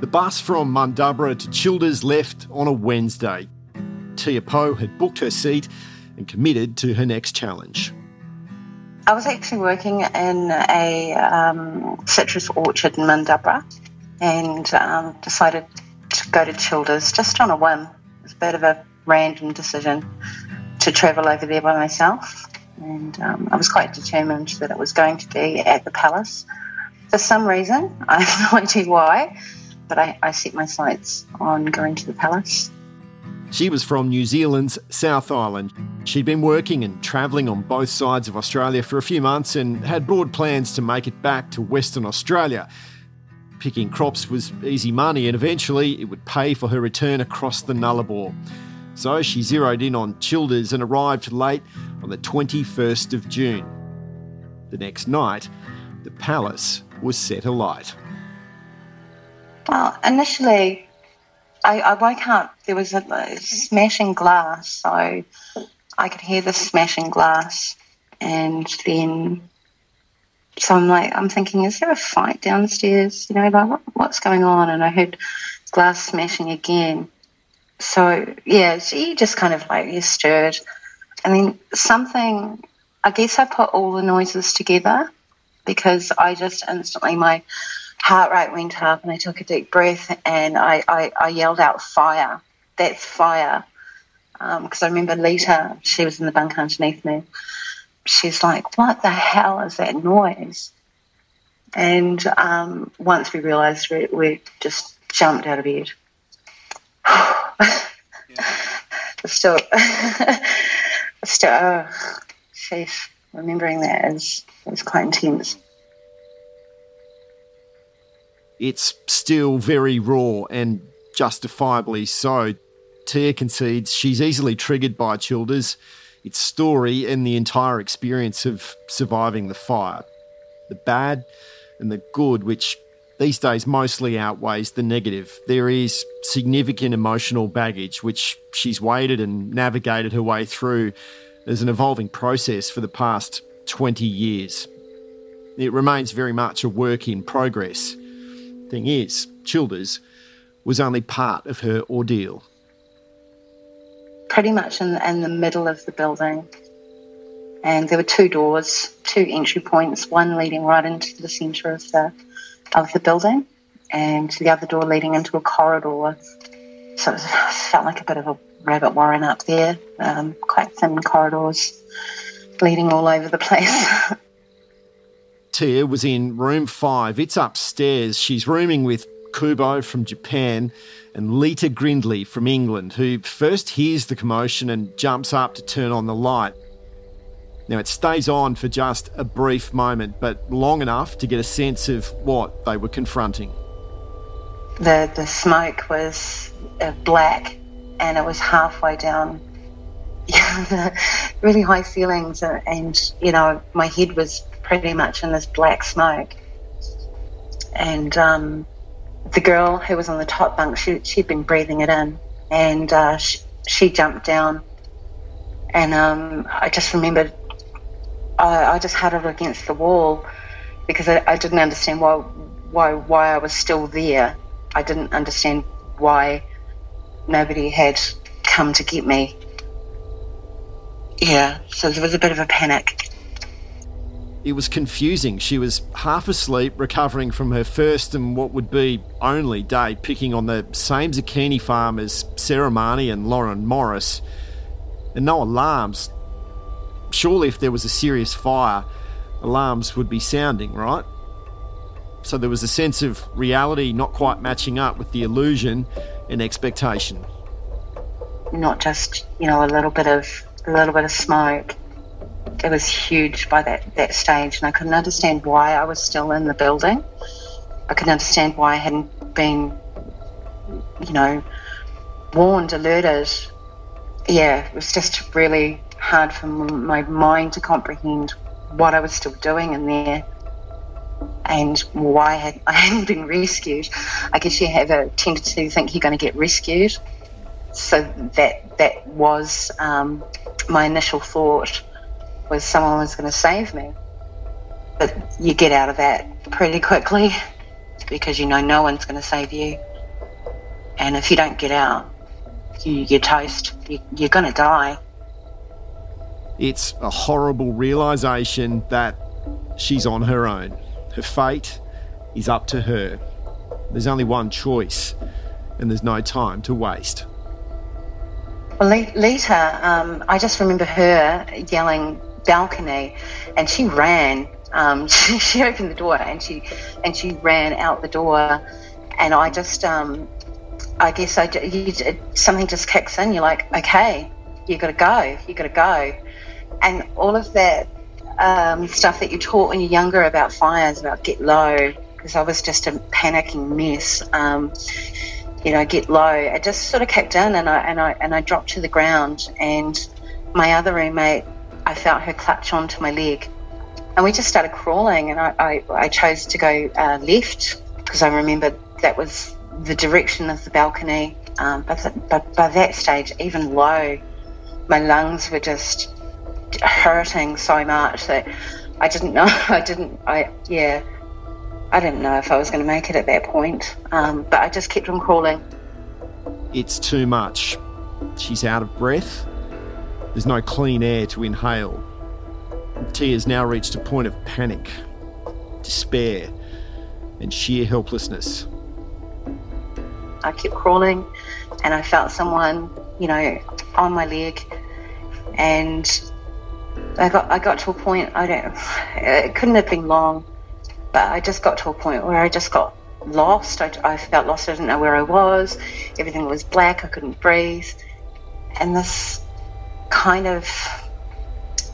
The bus from Mundubbera to Childers left on a Wednesday. Tia Poe had booked her seat and committed to her next challenge. I was actually working in a um, citrus orchard in Mundubbera and um, decided to go to Childers just on a whim. It was a bit of a random decision to travel over there by myself. And um, I was quite determined that it was going to be at the palace. For some reason, I have no idea why, but I, I set my sights on going to the palace. She was from New Zealand's South Island. She'd been working and travelling on both sides of Australia for a few months and had broad plans to make it back to Western Australia. Picking crops was easy money, and eventually it would pay for her return across the Nullarbor. So she zeroed in on Childers and arrived late on the 21st of June. The next night, the palace was set alight. Well, initially, I, I woke up. There was a, a smashing glass, so I could hear the smashing glass, and then so I'm like, I'm thinking, is there a fight downstairs? You know, like what, what's going on? And I heard glass smashing again. So yeah, so you just kind of like you stirred, and then something. I guess I put all the noises together because I just instantly my heart rate went up and I took a deep breath and I, I, I yelled out fire. That's fire. Because I remember Lita, she was in the bunk underneath me. She's like, what the hell is that noise? And um, once we realised we, we just jumped out of bed. Still, still, oh, sheesh, remembering that is, is quite intense. It's still very raw and justifiably so. Tia concedes she's easily triggered by Childers, its story, and the entire experience of surviving the fire. The bad and the good, which these days mostly outweighs the negative. There is significant emotional baggage, which she's waded and navigated her way through as an evolving process for the past 20 years. It remains very much a work in progress. Thing is, Childers was only part of her ordeal. Pretty much in the, in the middle of the building. And there were two doors, two entry points, one leading right into the centre of the of the building, and the other door leading into a corridor. So it felt like a bit of a rabbit warren up there, um, quite thin corridors leading all over the place. Tia was in room five. It's upstairs. She's rooming with Kubo from Japan and Lita Grindley from England, who first hears the commotion and jumps up to turn on the light. Now, it stays on for just a brief moment, but long enough to get a sense of what they were confronting. the the smoke was uh, black, and it was halfway down the really high ceilings, and, and you know my head was pretty much in this black smoke. And um, the girl who was on the top bunk, she she'd been breathing it in, and uh, she, she jumped down, and um, I just remembered I, I just huddled against the wall because I, I didn't understand why why why I was still there. I didn't understand why nobody had come to get me. Yeah, so there was a bit of a panic. It was confusing. She was half asleep, recovering from her first and what would be only day picking on the same zucchini farm as Sarah Marnie and Lauren Morris. And no alarms. Surely, if there was a serious fire, alarms would be sounding, right? So there was a sense of reality not quite matching up with the illusion and expectation. Not just, you know, a little bit of a little bit of smoke. It was huge by that, that stage and I couldn't understand why I was still in the building. I couldn't understand why I hadn't been, you know, warned, alerted. Yeah, it was just really hard for my mind to comprehend what I was still doing in there and why I, had, I hadn't been rescued. I guess you have a tendency to think you're going to get rescued. So that that was um, my initial thought was someone was going to save me. But you get out of that pretty quickly because you know no one's going to save you. And if you don't get out, you, you're toast. You, you're going to die. It's a horrible realization that she's on her own. Her fate is up to her. There's only one choice, and there's no time to waste. Well, later, um, I just remember her yelling balcony, and she ran. Um, she, she, opened the door and she and she ran out the door, and I just, um, I guess I you, something just kicks in. You're like, okay, you got to go, you got to go, and all of that um, stuff that you taught when you're younger about fires, about get low, because I was just a panicking mess. Um, you know, get low. It just sort of kicked in, and I and I and I dropped to the ground. And my other roommate, I felt her clutch onto my leg, and we just started crawling. And I I, I chose to go uh, left because I remembered that was the direction of the balcony. Um, but, but by that stage, even low, my lungs were just hurting so much that I didn't know. I didn't. I yeah. I didn't know if I was going to make it at that point, um, but I just kept on crawling. It's too much. She's out of breath. There's no clean air to inhale. Tia's now reached a point of panic, despair, and sheer helplessness. I kept crawling, and I felt someone, you know, on my leg, and I got I got to a point I don't it couldn't have been long, but I just got to a point where I just got lost. I, I felt lost. I didn't know where I was. Everything was black. I couldn't breathe, and this kind of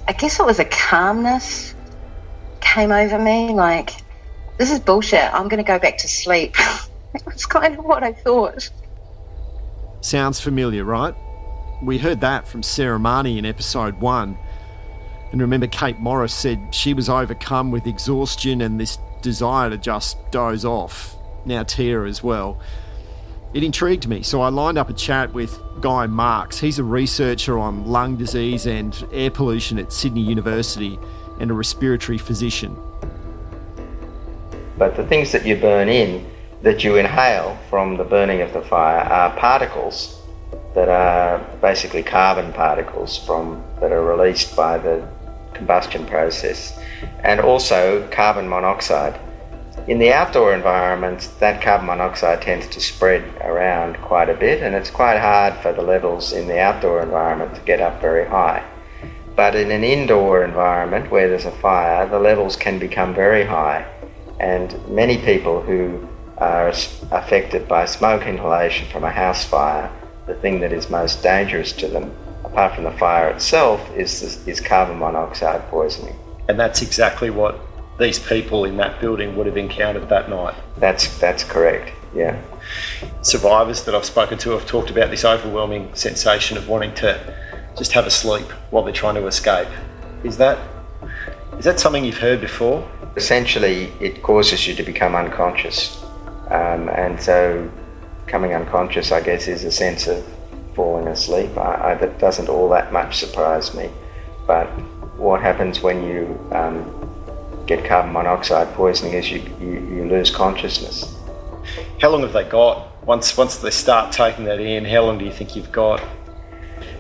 I guess it was a calmness came over me. Like this is bullshit. I'm going to go back to sleep. That's kind of what I thought. Sounds familiar, right? We heard that from Sarah Marnie in episode one. And remember, Kate Morris said she was overcome with exhaustion and this desire to just doze off. Now, Tia as well. It intrigued me, so I lined up a chat with Guy Marks. He's a researcher on lung disease and air pollution at Sydney University and a respiratory physician. But the things that you burn in, that you inhale from the burning of the fire, are particles that are basically carbon particles from that are released by the combustion process, and also carbon monoxide. In the outdoor environment, that carbon monoxide tends to spread around quite a bit, and it's quite hard for the levels in the outdoor environment to get up very high. But in an indoor environment where there's a fire, the levels can become very high, and many people who are affected by smoke inhalation from a house fire, the thing that is most dangerous to them, apart from the fire itself, is, is carbon monoxide poisoning. And that's exactly what these people in that building would have encountered that night. That's, that's correct, yeah. Survivors that I've spoken to have talked about this overwhelming sensation of wanting to just have a sleep while they're trying to escape. Is that, is that something you've heard before? Essentially, it causes you to become unconscious. Um, and so, coming unconscious, I guess, is a sense of falling asleep. I, I, that doesn't all that much surprise me. But what happens when you um, get carbon monoxide poisoning is you, you, you, lose consciousness. How long have they got? Once, once they start taking that in, how long do you think you've got?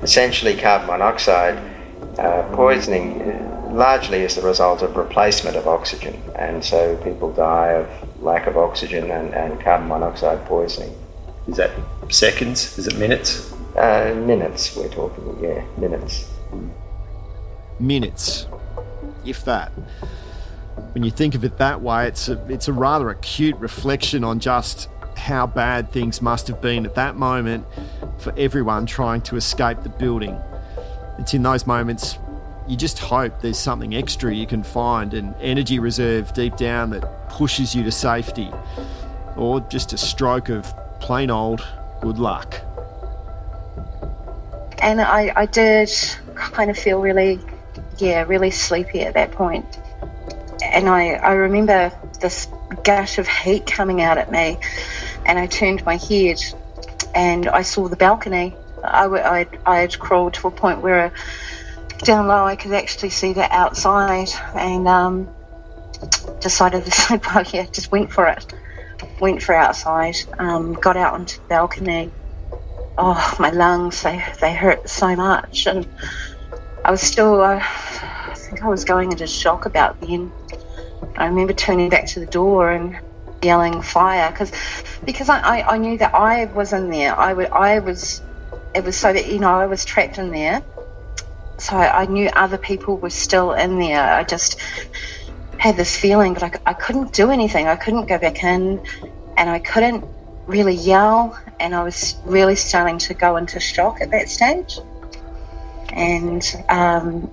Essentially, carbon monoxide uh, poisoning uh, largely is the result of replacement of oxygen, and so people die of lack of oxygen and, and carbon monoxide poisoning. Is that seconds? Is it minutes? Uh, minutes, we're talking, yeah, minutes. minutes, if that. When you think of it that way, it's a, it's a rather acute reflection on just how bad things must have been at that moment for everyone trying to escape the building. It's in those moments you just hope there's something extra you can find, an energy reserve deep down that pushes you to safety, or just a stroke of plain old good luck. And I, I did kind of feel really, yeah, really sleepy at that point. And I, I remember this gush of heat coming out at me, and I turned my head and I saw the balcony. I, I, I had crawled to a point where down low I could actually see the outside and um, decided to, well, yeah, just went for it. Went for outside, um, got out onto the balcony. Oh, my lungs, they, they hurt so much. And I was still, uh, I think I was going into shock about then. I remember turning back to the door and yelling fire because because I, I, I, knew that I was in there. I, would, I was, it was so that, you know, I was trapped in there. So I, knew other people were still in there. I just had this feeling, but I, I couldn't do anything. I couldn't go back in and I couldn't really yell. And I was really starting to go into shock at that stage. And um,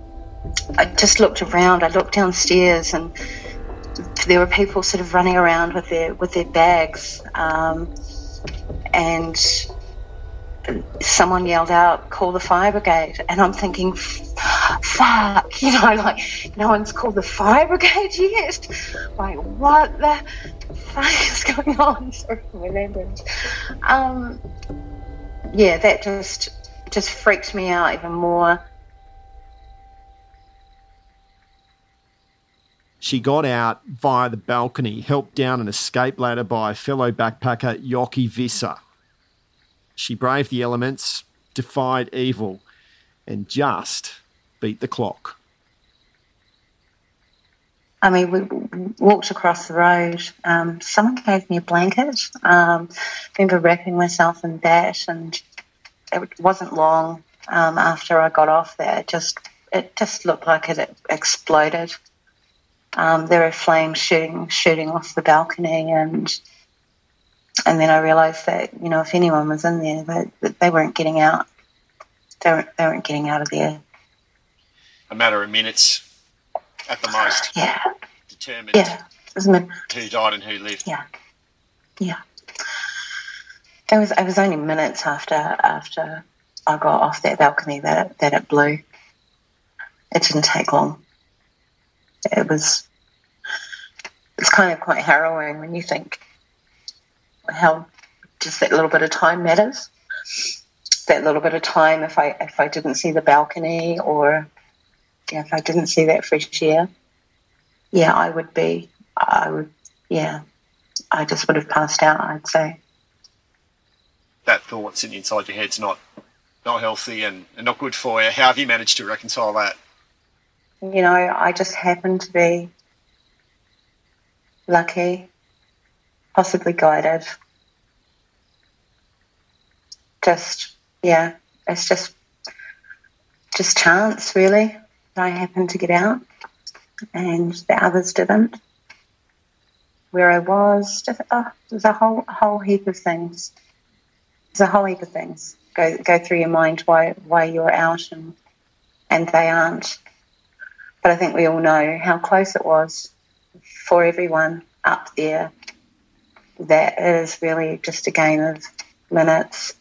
I just looked around. I looked downstairs and there were people sort of running around with their with their bags, um, and someone yelled out, "Call the fire brigade!" And I'm thinking, "Fuck!" You know, like no one's called the fire brigade yet. Like what the fuck is going on? Sorry my language. Um, yeah, that just just freaked me out even more. She got out via the balcony, helped down an escape ladder by fellow backpacker Yoki Visser. She braved the elements, defied evil, and just beat the clock. I mean, we walked across the road. Um, someone gave me a blanket. Um, I remember wrapping myself in that, and it wasn't long um, after I got off there. It just it just looked like it exploded um, there were flames shooting shooting off the balcony, and and then I realised that you know if anyone was in there, that they weren't getting out. They weren't, they weren't getting out of there. A matter of minutes, at the most. Yeah. Determined. Yeah. Who died and who lived. Yeah. Yeah. It was it was only minutes after after I got off that balcony that it, that it blew. It didn't take long it was it's kind of quite harrowing when you think how just that little bit of time matters. That little bit of time, if I if I didn't see the balcony or yeah, if I didn't see that fresh air, yeah, I would be. I would, yeah, I just would have passed out. I'd say that thought sitting inside your head's not not healthy and, and not good for you. How have you managed to reconcile that? You know, I just happened to be lucky, possibly guided. Just, yeah, it's just, just chance, really. I happened to get out, and the others didn't. Where I was, just, oh, there's a whole whole heap of things. There's a whole heap of things go go through your mind why why you're out and and they aren't. But I think we all know how close it was for everyone up there. That is really just a game of minutes.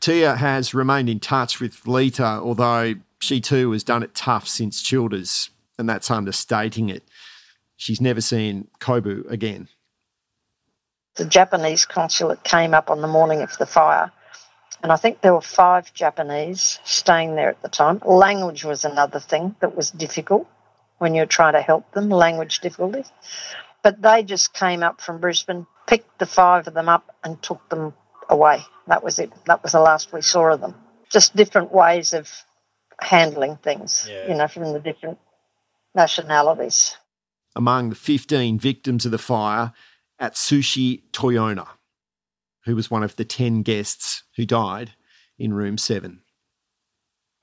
Tia has remained in touch with Lita, although she too has done it tough since Childers, and that's understating it. She's never seen Kubo again. The Japanese consulate came up on the morning of the fire and I think there were five Japanese staying there at the time. Language was another thing that was difficult when you're trying to help them, language difficulties. But they just came up from Brisbane, picked the five of them up, and took them away. That was it. That was the last we saw of them. Just different ways of handling things, yeah. you know, from the different nationalities. Among the 15 victims of the fire, Atsushi Toyona who was one of the 10 guests who died in room 7.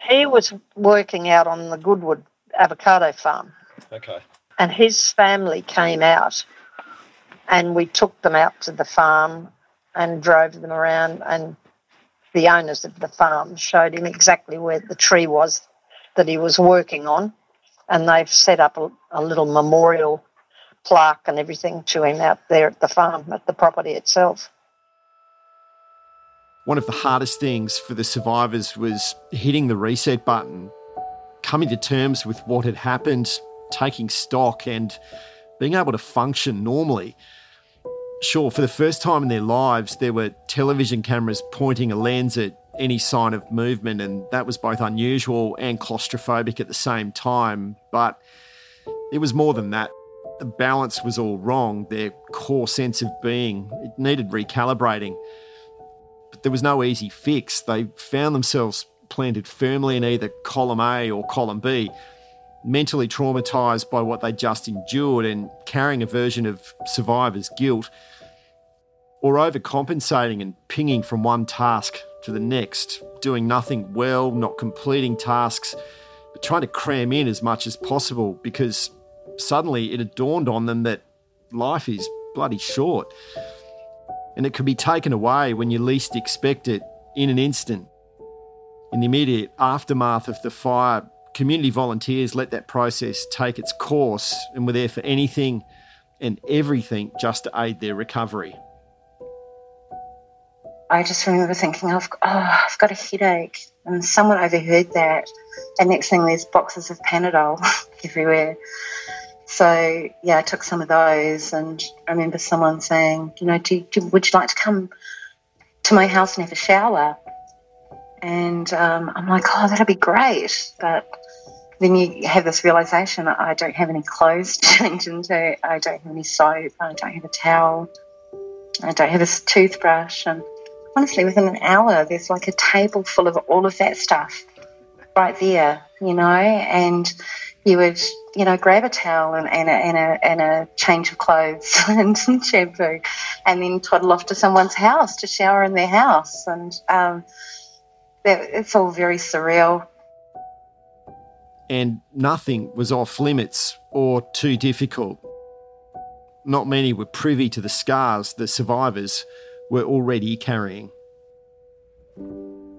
He was working out on the Goodwood avocado farm. Okay. And his family came out and we took them out to the farm and drove them around and the owners of the farm showed him exactly where the tree was that he was working on and they've set up a, a little memorial plaque and everything to him out there at the farm at the property itself one of the hardest things for the survivors was hitting the reset button, coming to terms with what had happened, taking stock, and being able to function normally. Sure, for the first time in their lives, there were television cameras pointing a lens at any sign of movement, and that was both unusual and claustrophobic at the same time. But it was more than that. The balance was all wrong. Their core sense of being, it needed recalibrating there was no easy fix. They found themselves planted firmly in either column A or column B, mentally traumatised by what they just endured and carrying a version of survivor's guilt, or overcompensating and pinging from one task to the next, doing nothing well, not completing tasks, but trying to cram in as much as possible because suddenly it had dawned on them that life is bloody short and it can be taken away when you least expect it in an instant. In the immediate aftermath of the fire, community volunteers let that process take its course and were there for anything and everything just to aid their recovery. I just remember thinking, I've, oh, I've got a headache. And someone overheard that. And next thing, there's boxes of Panadol everywhere. So yeah, I took some of those, and I remember someone saying, you know, do, do, would you like to come to my house and have a shower? And um, I'm like, oh, that'd be great, but then you have this realization: I don't have any clothes to change into, I don't have any soap, I don't have a towel, I don't have a toothbrush, and honestly, within an hour, there's like a table full of all of that stuff right there, you know, and you would, you know, grab a towel and, and, a, and, a, and a change of clothes and shampoo and then toddle off to someone's house to shower in their house. And um, that, it's all very surreal. And nothing was off limits or too difficult. Not many were privy to the scars the survivors were already carrying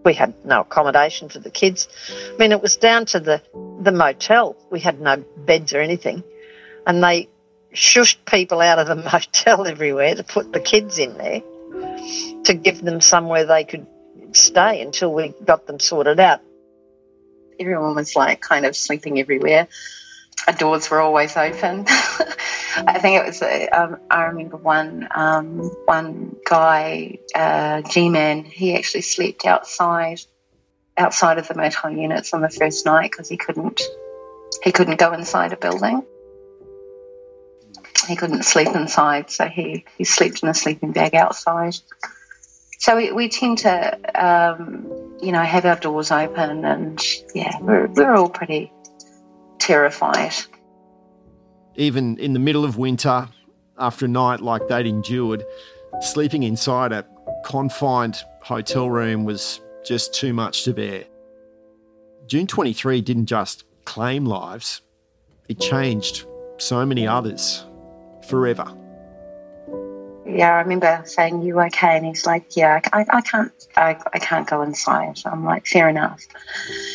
we had no accommodation for the kids. I mean, it was down to the, the motel. We had no beds or anything. And they shushed people out of the motel everywhere to put the kids in there to give them somewhere they could stay until we got them sorted out. Everyone was like kind of sleeping everywhere. Doors were always open. I think it was. Um, I remember one um, one guy, uh, G-man. He actually slept outside outside of the motel units on the first night because he couldn't he couldn't go inside a building. He couldn't sleep inside, so he, he slept in a sleeping bag outside. So we, we tend to, um, you know, have our doors open, and yeah, we're, we're all pretty terrified even in the middle of winter, after a night like they'd endured, sleeping inside a confined hotel room was just too much to bear. June 23 didn't just claim lives, it changed so many others forever. Yeah, I remember saying, "You okay?" And he's like, "Yeah, I, I can't, I, I can't go inside." I'm like, "Fair enough,"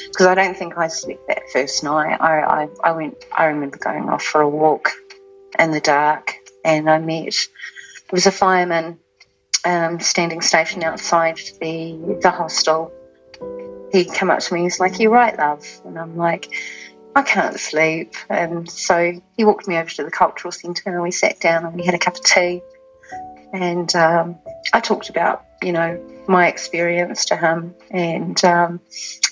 because I don't think I slept that first night. I, I, I went. I remember going off for a walk in the dark, and I met. There was a fireman um, standing stationed outside the the hostel. He came up to me. He's like, "You're right, love?" And I'm like. I can't sleep. And so he walked me over to the cultural centre and we sat down and we had a cup of tea and um, I talked about you know my experience to him, and um,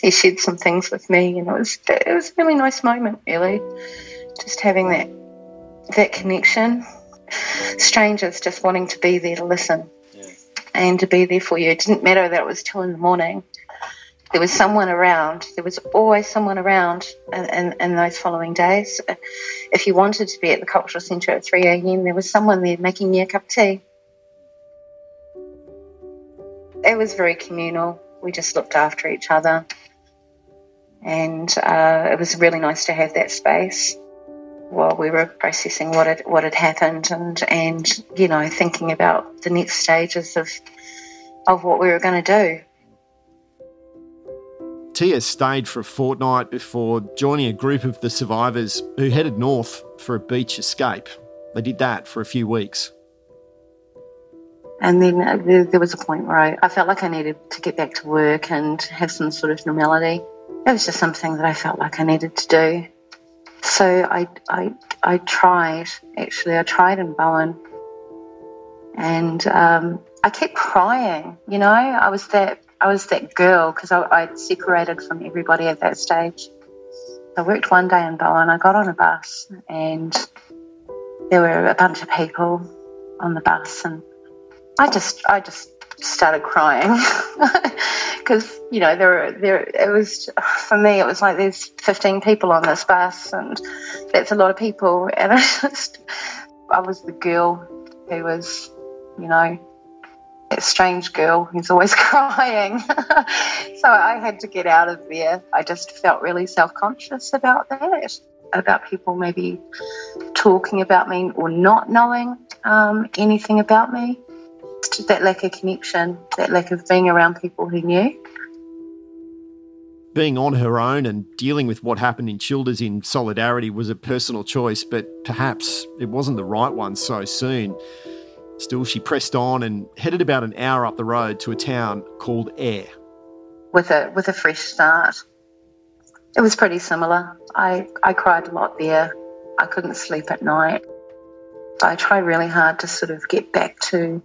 he shared some things with me, and it was it was a really nice moment, really, just having that that connection. Strangers just wanting to be there to listen yeah. and to be there for you. It didn't matter that it was two in the morning. There was someone around. There was always someone around in, in, in those following days. If you wanted to be at the cultural centre at 3 a.m., there was someone there making you a cup of tea. It was very communal. We just looked after each other. and uh, it was really nice to have that space while we were processing what had what had happened and and you know thinking about the next stages of of what we were going to do. Tia stayed for a fortnight before joining a group of the survivors who headed north for a beach escape. They did that for a few weeks. And then uh, there, there was a point where I, I felt like I needed to get back to work and have some sort of normality. It was just something that I felt like I needed to do. So I, I, I tried, actually, I tried in Bowen. And um, I kept crying, you know, I was that, I was that girl because I'd separated from everybody at that stage. I worked one day in Bowen, I got on a bus and there were a bunch of people on the bus and I just I just started crying because you know there there it was for me it was like there's 15 people on this bus and that's a lot of people. And I just I was the girl who was you know that strange girl who's always crying. So I had to get out of there. I just felt really self-conscious about that about people maybe talking about me or not knowing um, anything about me that lack of connection, that lack of being around people who knew. Being on her own and dealing with what happened in Childers in solidarity was a personal choice, but perhaps it wasn't the right one so soon. Still, she pressed on and headed about an hour up the road to a town called Ayr. With a with a fresh start. It was pretty similar. I, I cried a lot there. I couldn't sleep at night. I tried really hard to sort of get back to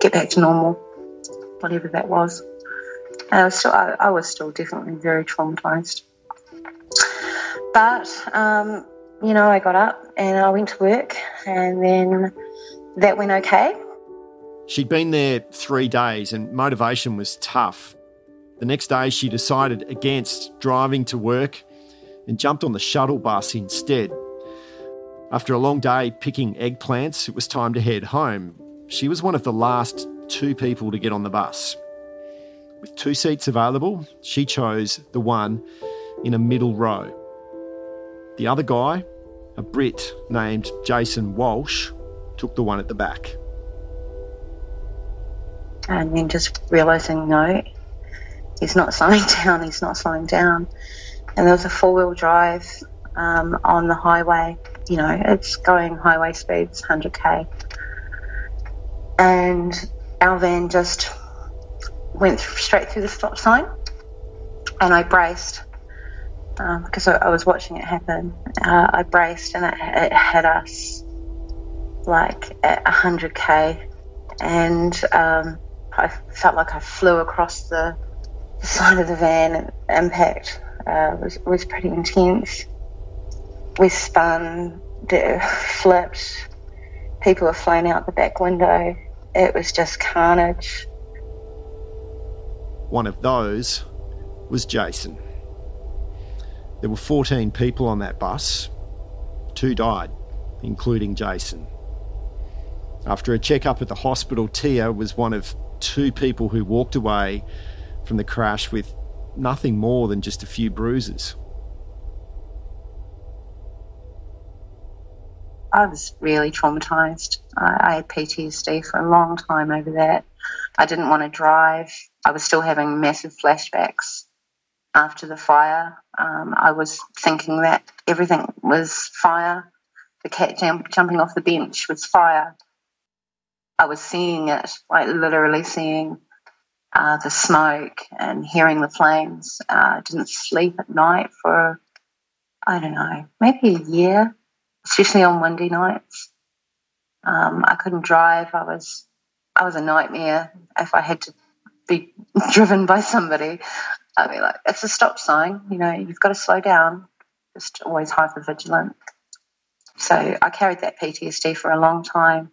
get back to normal, whatever that was. And I was still, I, I was still definitely very traumatized. But, um, you know, I got up and I went to work, and then that went okay. She'd been there three days, and motivation was tough. The next day, she decided against driving to work and jumped on the shuttle bus instead. After a long day picking eggplants, it was time to head home, she was one of the last two people to get on the bus. With two seats available, she chose the one in a middle row. The other guy, a Brit named Jason Walsh, took the one at the back. And then just realising, no, he's not slowing down, he's not slowing down. And there was a four wheel drive um, on the highway, you know, it's going highway speeds, 100k and our van just went straight through the stop sign, and I braced because um, I, was watching it happen. Uh, I braced, and it, it hit us like at 100k, and um, I felt like I flew across the, the side of the van. Impact uh, was was pretty intense. We spun, flipped. People were flying out the back window it was just carnage. One of those was Jason. There were 14 people on that bus. Two died, including Jason. After a checkup at the hospital, Tia was one of two people who walked away from the crash with nothing more than just a few bruises. I was really traumatized. I, I had PTSD for a long time over that. I didn't want to drive. I was still having massive flashbacks after the fire. Um, I was thinking that everything was fire. The cat jump, jumping off the bench was fire. I was seeing it, like literally seeing uh, the smoke and hearing the flames. Uh, I didn't sleep at night for, I don't know, maybe a year especially on windy nights. Um, I couldn't drive. I was I was a nightmare if I had to be driven by somebody. I'd be like, it's a stop sign. You know, you've got to slow down. Just always hyper vigilant. So I carried that PTSD for a long time,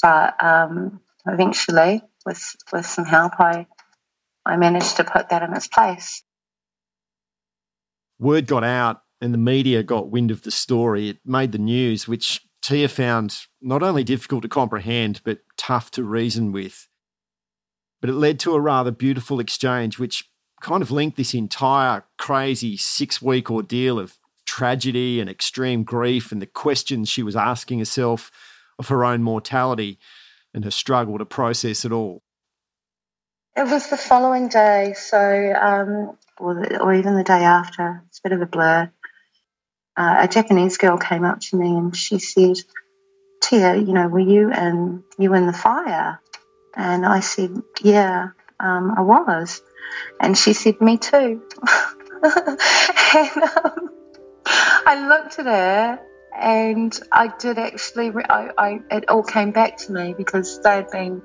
but um, eventually, with with some help, I I managed to put that in its place. Word got out and the media got wind of the story, it made the news, which Tia found not only difficult to comprehend, but tough to reason with. But it led to a rather beautiful exchange, which kind of linked this entire crazy six week ordeal of tragedy and extreme grief and the questions she was asking herself of her own mortality and her struggle to process it all. It was the following day, so um, or, the, or even the day after. It's a bit of a blur. Uh, a Japanese girl came up to me and she said, "Tia, you know, were you in you in the fire?" And I said, "Yeah, um, I was." And she said, "Me too." and um, I looked at her and I did actually. I, I, it all came back to me because they had been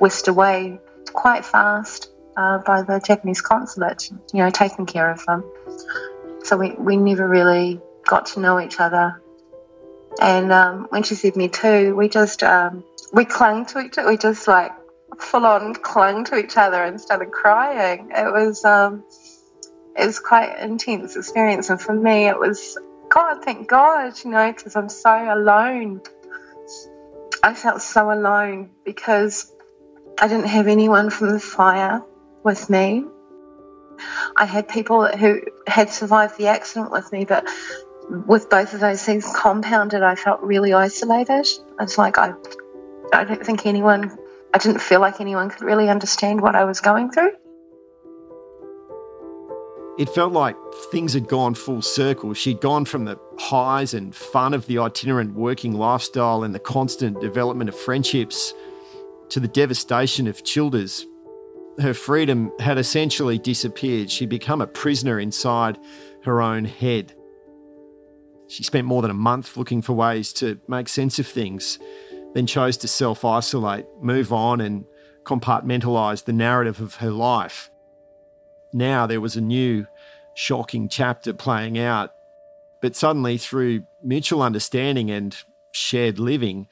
whisked away quite fast uh, by the Japanese consulate, you know, taking care of them. So we, we never really got to know each other. And um, when she said me too, we just um, we clung to each other. We just like full on clung to each other and started crying. It was um, it was quite intense experience, and for me, it was God, thank God, you know, because I'm so alone. I felt so alone because I didn't have anyone from the fire with me. I had people who had survived the accident with me, but with both of those things compounded, I felt really isolated. It's like I, I don't think anyone, I didn't feel like anyone could really understand what I was going through. It felt like things had gone full circle. She'd gone from the highs and fun of the itinerant working lifestyle and the constant development of friendships to the devastation of Childers. Her freedom had essentially disappeared. She'd become a prisoner inside her own head. She spent more than a month looking for ways to make sense of things, then chose to self isolate, move on, and compartmentalise the narrative of her life. Now there was a new, shocking chapter playing out, but suddenly, through mutual understanding and shared living,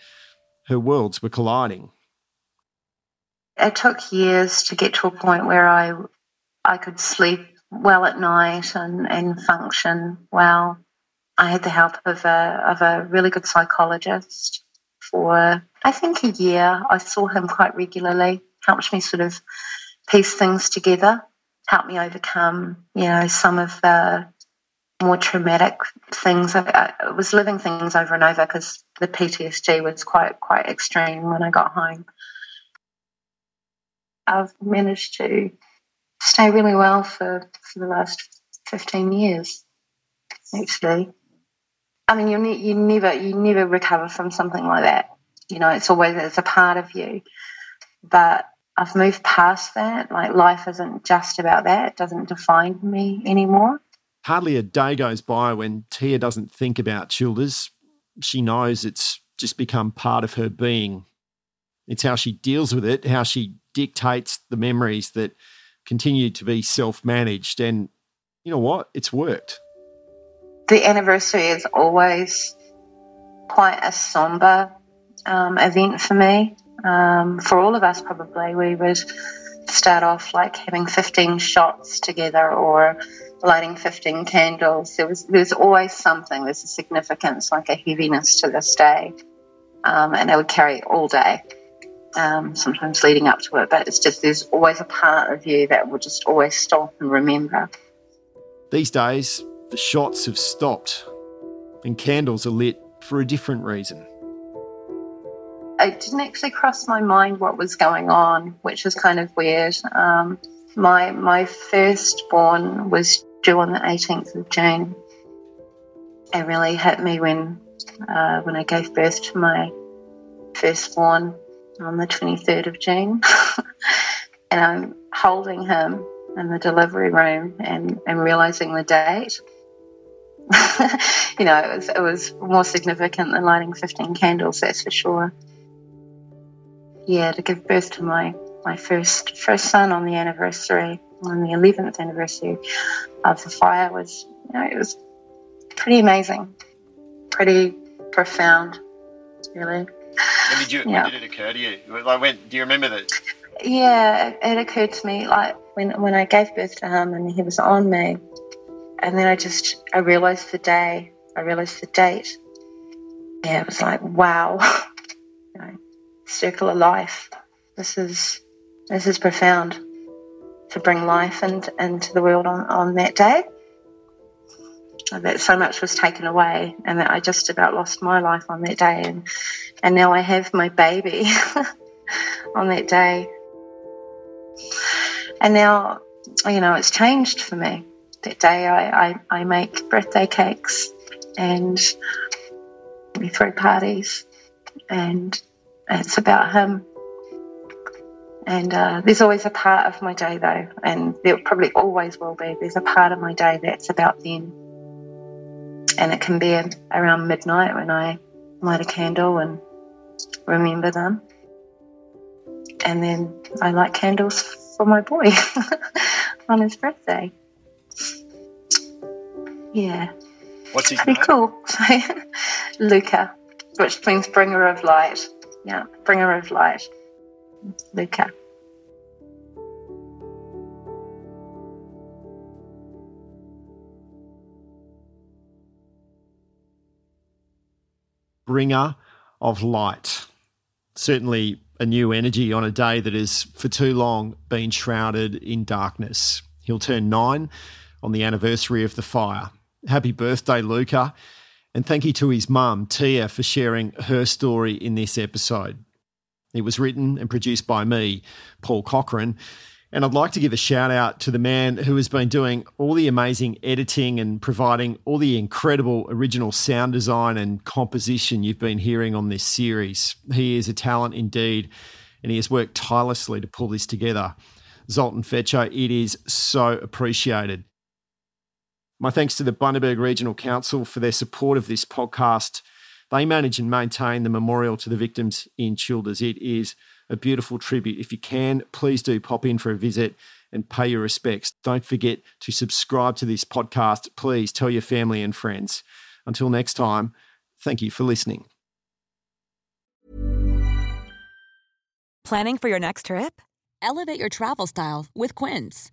her worlds were colliding it took years to get to a point where I I could sleep well at night and, and function well. I had the help of a of a really good psychologist for I think a year. I saw him quite regularly, helped me sort of piece things together, helped me overcome, you know, some of the more traumatic things. I, I was living things over and over because the PTSD was quite quite extreme when I got home. I've managed to stay really well for, for the last 15 years, actually. I mean, you, ne- you never you never recover from something like that. You know, it's always it's a part of you. But I've moved past that. Like life isn't just about that. It doesn't define me anymore. Hardly a day goes by when Tia doesn't think about Childers. She knows it's just become part of her being. It's how she deals with it, how she dictates the memories that continue to be self managed. And you know what? It's worked. The anniversary is always quite a somber um, event for me. Um, for all of us, probably. We would start off like having 15 shots together or lighting 15 candles. There was there's always something. There's a significance, like a heaviness to this day, um, and it would carry all day um, sometimes leading up to it, but it's just there's always a part of you that will just always stop and remember. These days, the shots have stopped and candles are lit for a different reason. It didn't actually cross my mind what was going on, which is kind of weird. Um, my my firstborn was due on the 18th of June. It really hit me when uh, when I gave birth to my firstborn on the 23rd of June. and I'm holding him in the delivery room and, and realizing the date. you know, it was, it was more significant than lighting 15 candles, that's for sure. Yeah, to give birth to my, my first first son on the anniversary, on the 11th anniversary of the fire was, you know, it was pretty amazing, pretty profound, really. When did you? Yeah. When did it occur to you? Like when? Do you remember that? Yeah, it, it occurred to me like when when I gave birth to him and he was on me, and then I just I realised the day. I realised the date. Yeah, it was like wow, you know, circle of life. This is this is profound. to bring life and, into the world on, on that day. That so much was taken away, and that I just about lost my life on that day, and and now I have my baby on that day, and now you know it's changed for me. That day, I, I, I make birthday cakes, and we throw parties, and it's about him and uh, there's always a part of my day, though, and there probably always will be. There's a part of my day that's about them. And it can be around midnight when I light a candle and remember them. And then I light candles for my boy on his birthday. Yeah. What's his Pretty name? cool. Luca, which means bringer of light. Yeah, bringer of light. Luca. bringer of light. Certainly a new energy on a day that has for too long been shrouded in darkness. He'll turn nine on the anniversary of the fire. Happy birthday, Luca. And thank you to his mum, Tia, for sharing her story in this episode. It was written and produced by me, Paul Cochran. And I'd like to give a shout out to the man who has been doing all the amazing editing and providing all the incredible original sound design and composition you've been hearing on this series. He is a talent indeed, and he has worked tirelessly to pull this together. Zoltan Fecho, it is so appreciated. My thanks to the Bundaberg Regional Council for their support of this podcast. They manage and maintain the memorial to the victims in Childers. It is a beautiful tribute. If you can, please do pop in for a visit and pay your respects. Don't forget to subscribe to this podcast. Please tell your family and friends. Until next time, thank you for listening. Planning for your next trip? Elevate your travel style with Quince.